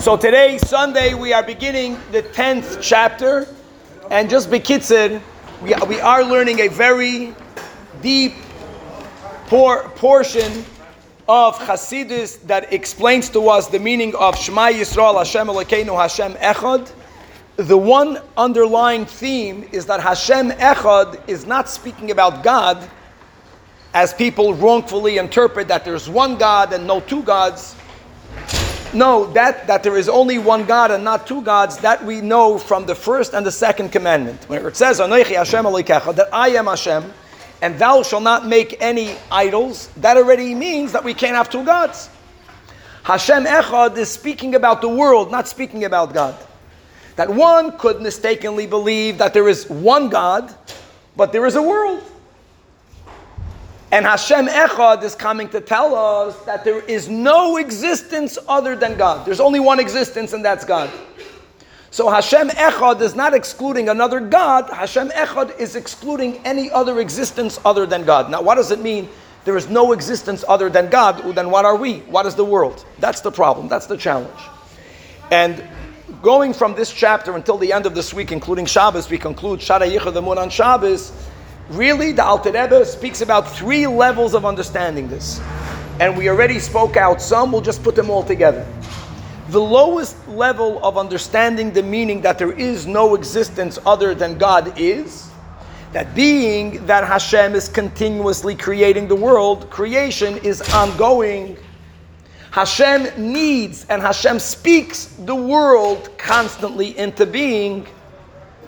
So today, Sunday, we are beginning the 10th chapter. And just bekitzid, we, we are learning a very deep por- portion of Hasidus that explains to us the meaning of Shema Yisrael Hashem Elokeinu Hashem Echad. The one underlying theme is that Hashem Echad is not speaking about God as people wrongfully interpret that there's one God and no two gods. No, that, that there is only one God and not two gods, that we know from the first and the second commandment. When it says, Hashem that I am Hashem, and thou shalt not make any idols, that already means that we can't have two gods. Hashem Echad is speaking about the world, not speaking about God. That one could mistakenly believe that there is one God, but there is a world. And Hashem Echad is coming to tell us that there is no existence other than God. There's only one existence, and that's God. So Hashem Echad is not excluding another God. Hashem Echad is excluding any other existence other than God. Now, what does it mean? There is no existence other than God. Then what are we? What is the world? That's the problem. That's the challenge. And going from this chapter until the end of this week, including Shabbos, we conclude Shaar HaYichud on Shabbos Really, the Alter Rebbe speaks about three levels of understanding this. And we already spoke out some, we'll just put them all together. The lowest level of understanding the meaning that there is no existence other than God is that being that Hashem is continuously creating the world, creation is ongoing. Hashem needs and Hashem speaks the world constantly into being.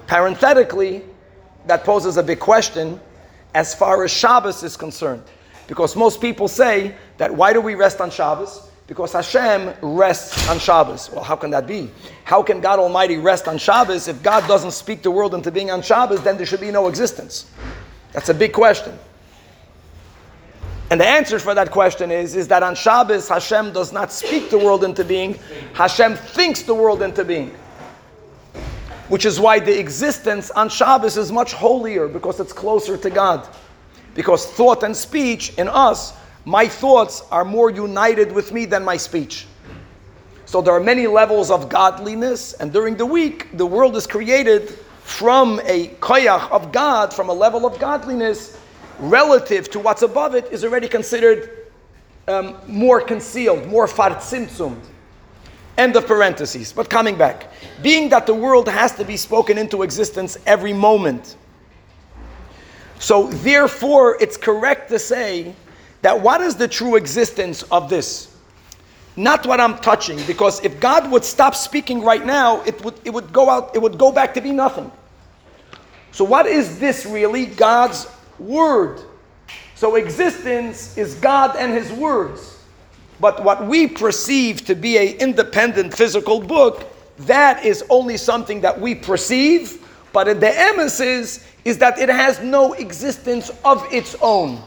Parenthetically, that poses a big question as far as Shabbos is concerned. Because most people say that why do we rest on Shabbos? Because Hashem rests on Shabbos. Well, how can that be? How can God Almighty rest on Shabbos? If God doesn't speak the world into being on Shabbos, then there should be no existence. That's a big question. And the answer for that question is, is that on Shabbos, Hashem does not speak the world into being, Hashem thinks the world into being which is why the existence on Shabbos is much holier because it's closer to God. Because thought and speech in us, my thoughts are more united with me than my speech. So there are many levels of godliness, and during the week, the world is created from a koyach of God, from a level of godliness, relative to what's above it, is already considered um, more concealed, more fartzimtzum. End of parentheses. But coming back, being that the world has to be spoken into existence every moment. So, therefore, it's correct to say that what is the true existence of this? Not what I'm touching, because if God would stop speaking right now, it would, it would go out, it would go back to be nothing. So, what is this really? God's word. So, existence is God and His words. But what we perceive to be an independent physical book, that is only something that we perceive, but in the emesis is that it has no existence of its own.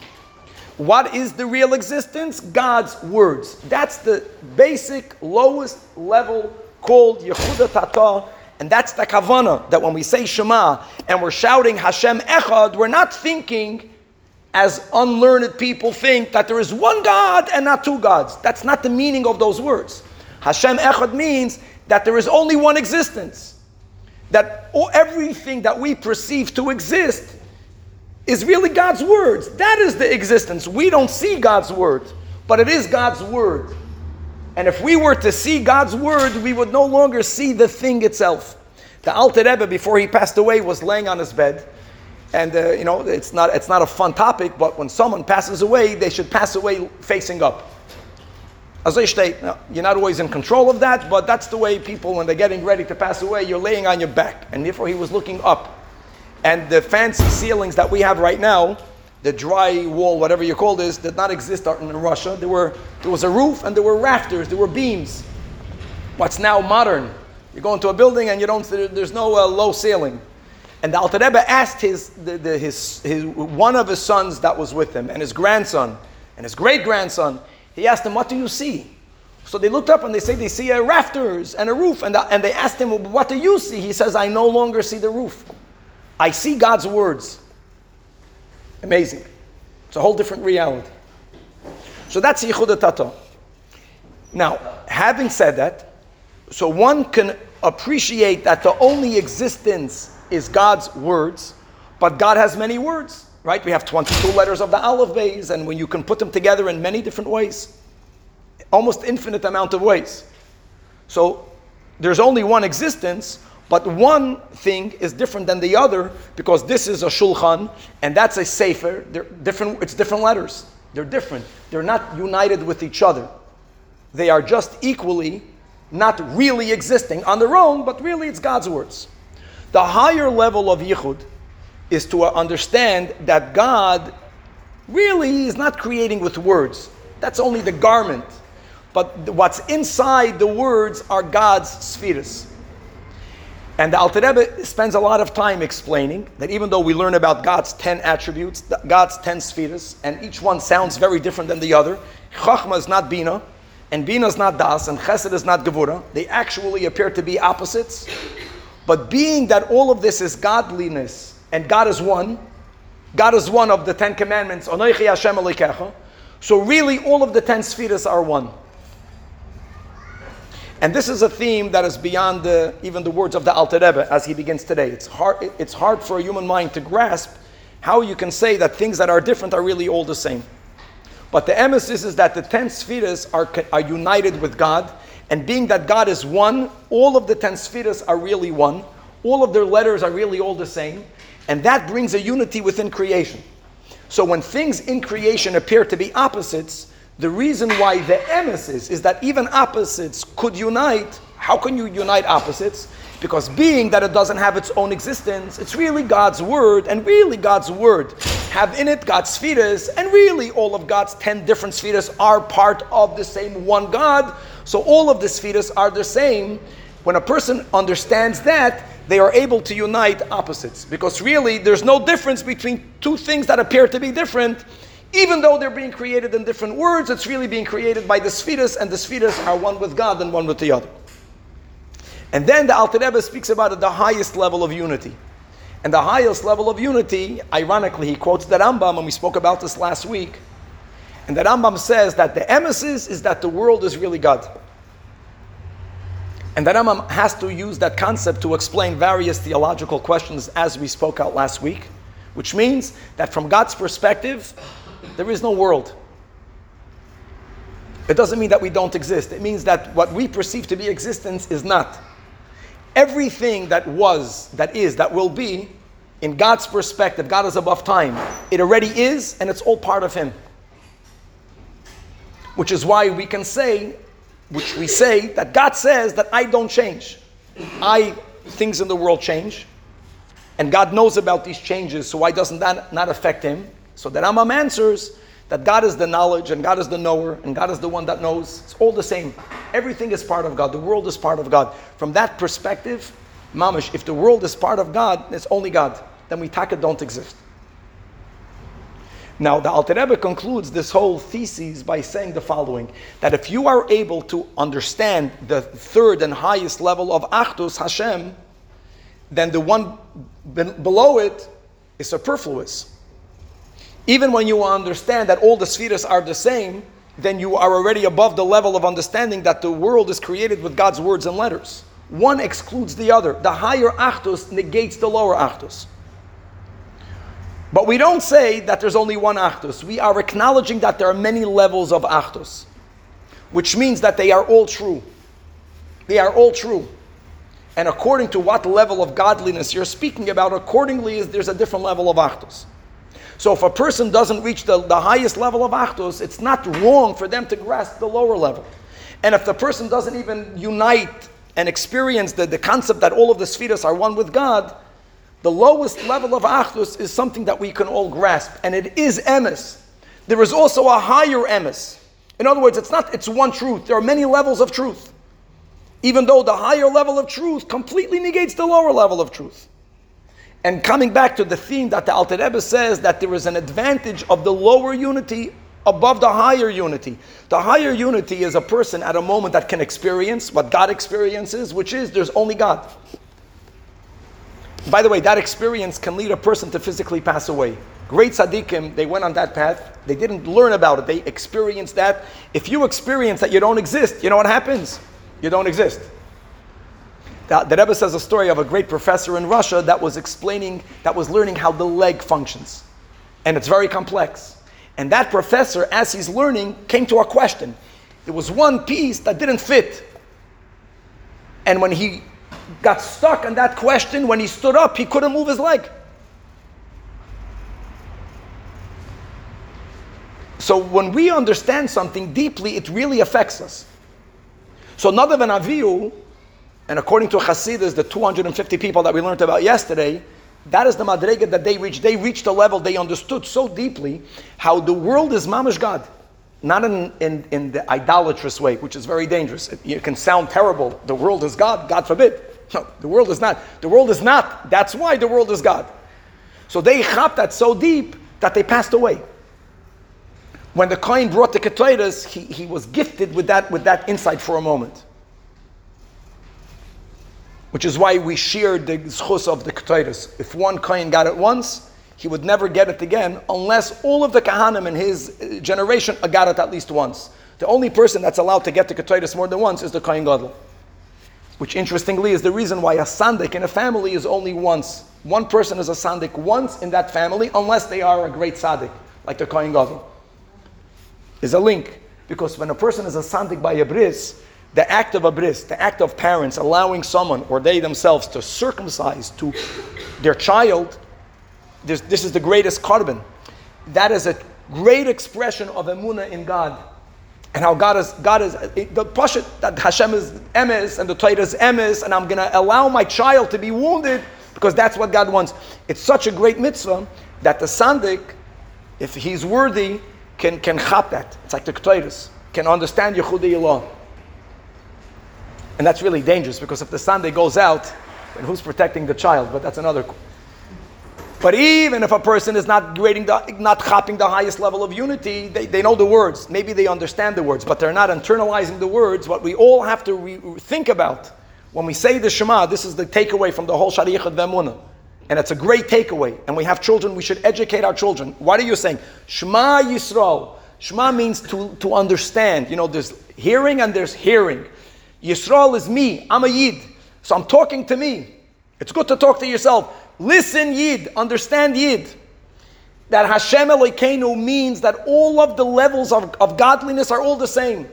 What is the real existence? God's words. That's the basic, lowest level called Yichuda Tata, and that's the kavana that when we say Shema and we're shouting Hashem Echad, we're not thinking as unlearned people think that there is one God and not two gods. That's not the meaning of those words. Hashem Echad means that there is only one existence. That everything that we perceive to exist is really God's words. That is the existence. We don't see God's word, but it is God's word. And if we were to see God's word, we would no longer see the thing itself. The Alter Rebbe, before he passed away, was laying on his bed and uh, you know, it's not, it's not a fun topic, but when someone passes away, they should pass away facing up. As I state, you're not always in control of that, but that's the way people, when they're getting ready to pass away, you're laying on your back. And therefore, he was looking up. And the fancy ceilings that we have right now, the dry wall, whatever you call this, did not exist in Russia. There, were, there was a roof and there were rafters, there were beams. What's now modern? You go into a building and you don't, there's no uh, low ceiling. And the Alter Rebbe asked his, the, the, his, his, one of his sons that was with him, and his grandson, and his great grandson, he asked him, What do you see? So they looked up and they say they see a rafters and a roof. And, and they asked him, What do you see? He says, I no longer see the roof. I see God's words. Amazing. It's a whole different reality. So that's Yichud Tata. Now, having said that, So one can appreciate that the only existence is God's words, but God has many words, right? We have 22 letters of the Aleph Beis, and when you can put them together in many different ways, almost infinite amount of ways. So there's only one existence, but one thing is different than the other because this is a shulchan and that's a sefer. They're different. It's different letters. They're different. They're not united with each other. They are just equally not really existing on their own, but really it's God's words. The higher level of yichud is to understand that God really is not creating with words. That's only the garment. But what's inside the words are God's spheres. And the Alter Rebbe spends a lot of time explaining that even though we learn about God's 10 attributes, God's 10 spheres, and each one sounds very different than the other, Chachma is not Bina, and Bina is not Das, and Chesed is not Gevura. They actually appear to be opposites. But being that all of this is godliness, and God is one, God is one of the Ten Commandments, so really all of the 10 spheres are one. And this is a theme that is beyond the, even the words of the Alter Rebbe as he begins today. It's hard, it's hard for a human mind to grasp how you can say that things that are different are really all the same. But the emphasis is that the ten spheres are, are united with God, and being that God is one, all of the ten spheres are really one. All of their letters are really all the same, and that brings a unity within creation. So when things in creation appear to be opposites, the reason why the emes is, is that even opposites could unite. How can you unite opposites? Because being that it doesn't have its own existence, it's really God's word, and really God's word have in it God's spheres, and really all of God's 10 different spheres are part of the same one God. So all of the spheres are the same. When a person understands that, they are able to unite opposites. Because really, there's no difference between two things that appear to be different even though they're being created in different words, it's really being created by the spheres, and the spheres are one with God and one with the other. And then the Alter Rebbe speaks about it, the highest level of unity. And the highest level of unity, ironically, he quotes the Rambam, and we spoke about this last week. And the Rambam says that the emesis is that the world is really God. And the Rambam has to use that concept to explain various theological questions as we spoke out last week, which means that from God's perspective, there is no world. It doesn't mean that we don't exist. It means that what we perceive to be existence is not. Everything that was, that is, that will be, in God's perspective, God is above time. It already is, and it's all part of Him. Which is why we can say, which we say, that God says that I don't change. I, things in the world change. And God knows about these changes, so why doesn't that not affect Him? So the Rambam answers that God is the knowledge and God is the knower and God is the one that knows. It's all the same. Everything is part of God. The world is part of God. From that perspective, mamish, if the world is part of God, it's only God. Then we taka don't exist. Now, the Alter Rebbe concludes this whole thesis by saying the following: that if you are able to understand the third and highest level of Achdus Hashem, then the one below it is superfluous. Even when you understand that all the spheres are the same, then you are already above the level of understanding that the world is created with God's words and letters. One excludes the other. The higher Achdus negates the lower Achdus. But we don't say that there's only one Achdus. We are acknowledging that there are many levels of Achdus, which means that they are all true. They are all true. And according to what level of godliness you're speaking about, accordingly, is there's a different level of Achdus. So if a person doesn't reach the, the highest level of Achdus, it's not wrong for them to grasp the lower level. And if the person doesn't even unite and experience the, the concept that all of the spheres are one with God, the lowest level of Achdus is something that we can all grasp. And it is emes. There is also a higher emes. In other words, it's not, it's one truth. There are many levels of truth. Even though the higher level of truth completely negates the lower level of truth. And coming back to the theme that the Alter Rebbe says that there is an advantage of the lower unity above the higher unity. The higher unity is a person at a moment that can experience what God experiences, which is there's only God. By the way, that experience can lead a person to physically pass away. Great tzaddikim, they went on that path. They didn't learn about it. They experienced that. If you experience that you don't exist, you know what happens? You don't exist. The, the Rebbe says a story of a great professor in Russia that was explaining, that was learning how the leg functions. And it's very complex. And that professor, as he's learning, came to a question. There was one piece that didn't fit. And when he got stuck on that question, when he stood up, he couldn't move his leg. So when we understand something deeply, it really affects us. So Nadav and Avihu, and according to Hasidus, the 250 people that we learned about yesterday, that is the madrega that they reached. They reached a level they understood so deeply how the world is mamash God. Not in, in, in the idolatrous way, which is very dangerous. It, it can sound terrible. The world is God, God forbid. No, the world is not. The world is not. That's why the world is God. So they chap that so deep that they passed away. When the Kohen brought the Ketores, he, he was gifted with that, with that insight for a moment which is why we shared the zchus of the Ketores. If one Kohen got it once, he would never get it again unless all of the Kahanim in his uh, generation got it at least once. The only person that's allowed to get the Ketores more than once is the Kohen Gadol. Which interestingly is the reason why a Sandik in a family is only once. One person is a Sandik once in that family unless they are a great tzaddik, like the Kohen Gadol. Is a link. Because when a person is a Sandik by a bris, the act of a bris, the act of parents allowing someone or they themselves to circumcise to their child, this, this is the greatest korban. That is a great expression of emuna in God. And how God is, God is, the Pashat, that Hashem is emes and the Torah is emes, and I'm going to allow my child to be wounded because that's what God wants. It's such a great mitzvah that the Sandik, if he's worthy, can, can chap that. It's like the Ketores, can understand Yichuda Ila'a. And that's really dangerous because if the Sandik goes out, then who's protecting the child? But that's another. But even if a person is not grading the, not hopping the highest level of unity, they, they know the words. Maybe they understand the words, but they're not internalizing the words. What we all have to re- think about when we say the Shema, this is the takeaway from the whole Shaar HaYichud VehaEmunah. And it's a great takeaway. And we have children, we should educate our children. What are you saying? Shema Yisrael. Shema means to, to understand. You know, there's hearing and there's hearing. Yisrael is me. I'm a Yid. So I'm talking to me. It's good to talk to yourself. Listen, Yid. Understand, Yid. That Hashem Elokeinu means that all of the levels of, of godliness are all the same.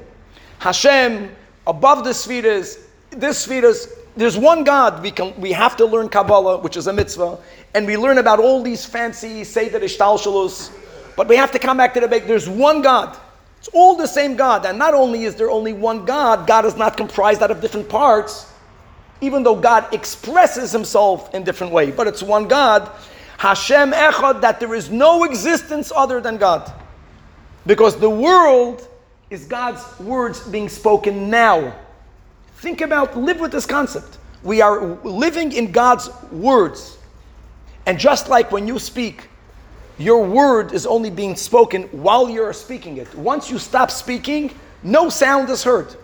Hashem, above the spheres, this spheres, there's one God. We, can, we have to learn Kabbalah, which is a mitzvah, and we learn about all these fancy Seder Hishtalshelus, but we have to come back to the base. There's one God. It's all the same God. And not only is there only one God, God is not comprised out of different parts, even though God expresses himself in different ways. But it's one God. Hashem Echad, that there is no existence other than God. Because the world is God's words being spoken now. Think about, live with this concept. We are living in God's words. And just like when you speak, your word is only being spoken while you're speaking it. Once you stop speaking, no sound is heard.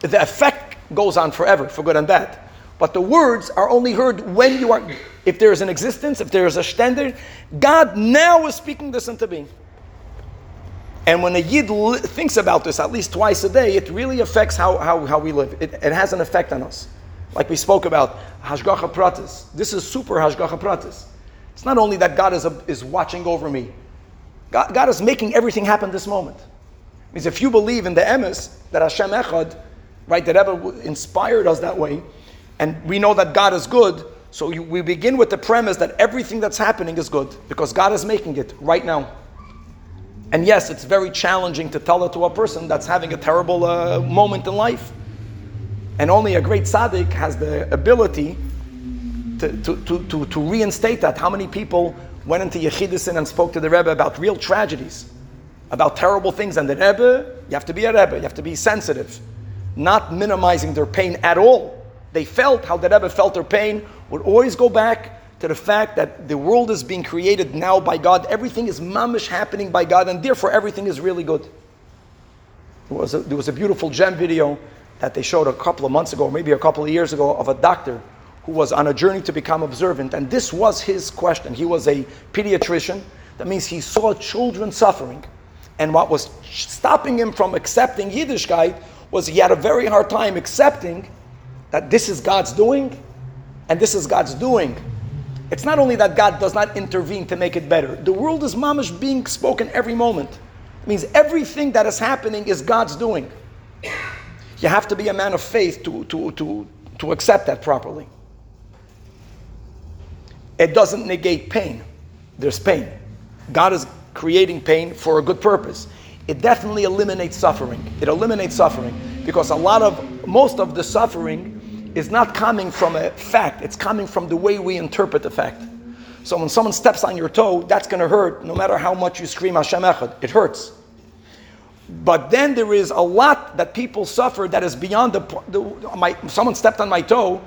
The effect goes on forever, for good and bad. But the words are only heard when you are, if there is an existence, if there is a standard. God now is speaking this into being. And when a Yid thinks about this at least twice a day, it really affects how, how, how we live. It, it has an effect on us. Like we spoke about, Hashgacha Pratis. This is super Hashgacha Pratis. It's not only that God is, a, is watching over me, God, God is making everything happen this moment. It means if you believe in the emes, that Hashem Echad, right, that ever inspired us that way, and we know that God is good, so you, we begin with the premise that everything that's happening is good because God is making it right now. And yes, it's very challenging to tell it to a person that's having a terrible uh, moment in life. And only a great tzaddik has the ability to, to, to, to, reinstate that. How many people went into Yechidison and spoke to the Rebbe about real tragedies, about terrible things? And the Rebbe, you have to be a Rebbe, you have to be sensitive, not minimizing their pain at all. They felt how the Rebbe felt their pain, would always go back to the fact that the world is being created now by God. Everything is mamish happening by God, and therefore everything is really good. There was a, there was a beautiful JEM video that they showed a couple of months ago, maybe a couple of years ago, of a doctor who was on a journey to become observant, and this was his question. He was a pediatrician. That means he saw children suffering. And what was stopping him from accepting Yiddishkeit was he had a very hard time accepting that this is God's doing and this is God's doing, it's not only that God does not intervene to make it better. The world is mamish being spoken every moment. It means everything that is happening is God's doing. You have to be a man of faith to, to, to, to accept that properly. It doesn't negate pain. There's pain. God is creating pain for a good purpose. It definitely eliminates suffering. It eliminates suffering because a lot of, most of the suffering is not coming from a fact, it's coming from the way we interpret the fact. So when someone steps on your toe, that's going to hurt no matter how much you scream Hashem Echad. It hurts. But then there is a lot that people suffer that is beyond the, the my, someone stepped on my toe.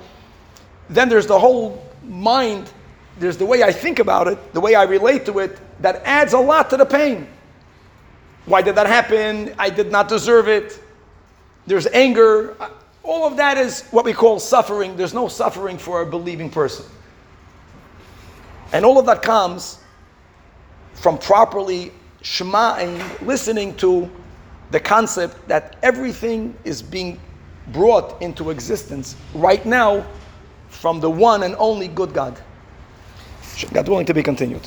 Then there's the whole mind, there's the way I think about it, the way I relate to it, that adds a lot to the pain. Why did that happen? I did not deserve it. There's anger. All of that is what we call suffering. There's no suffering for a believing person. And all of that comes from properly shma'ing, listening to the concept that everything is being brought into existence right now from the one and only good God. God willing to be continued.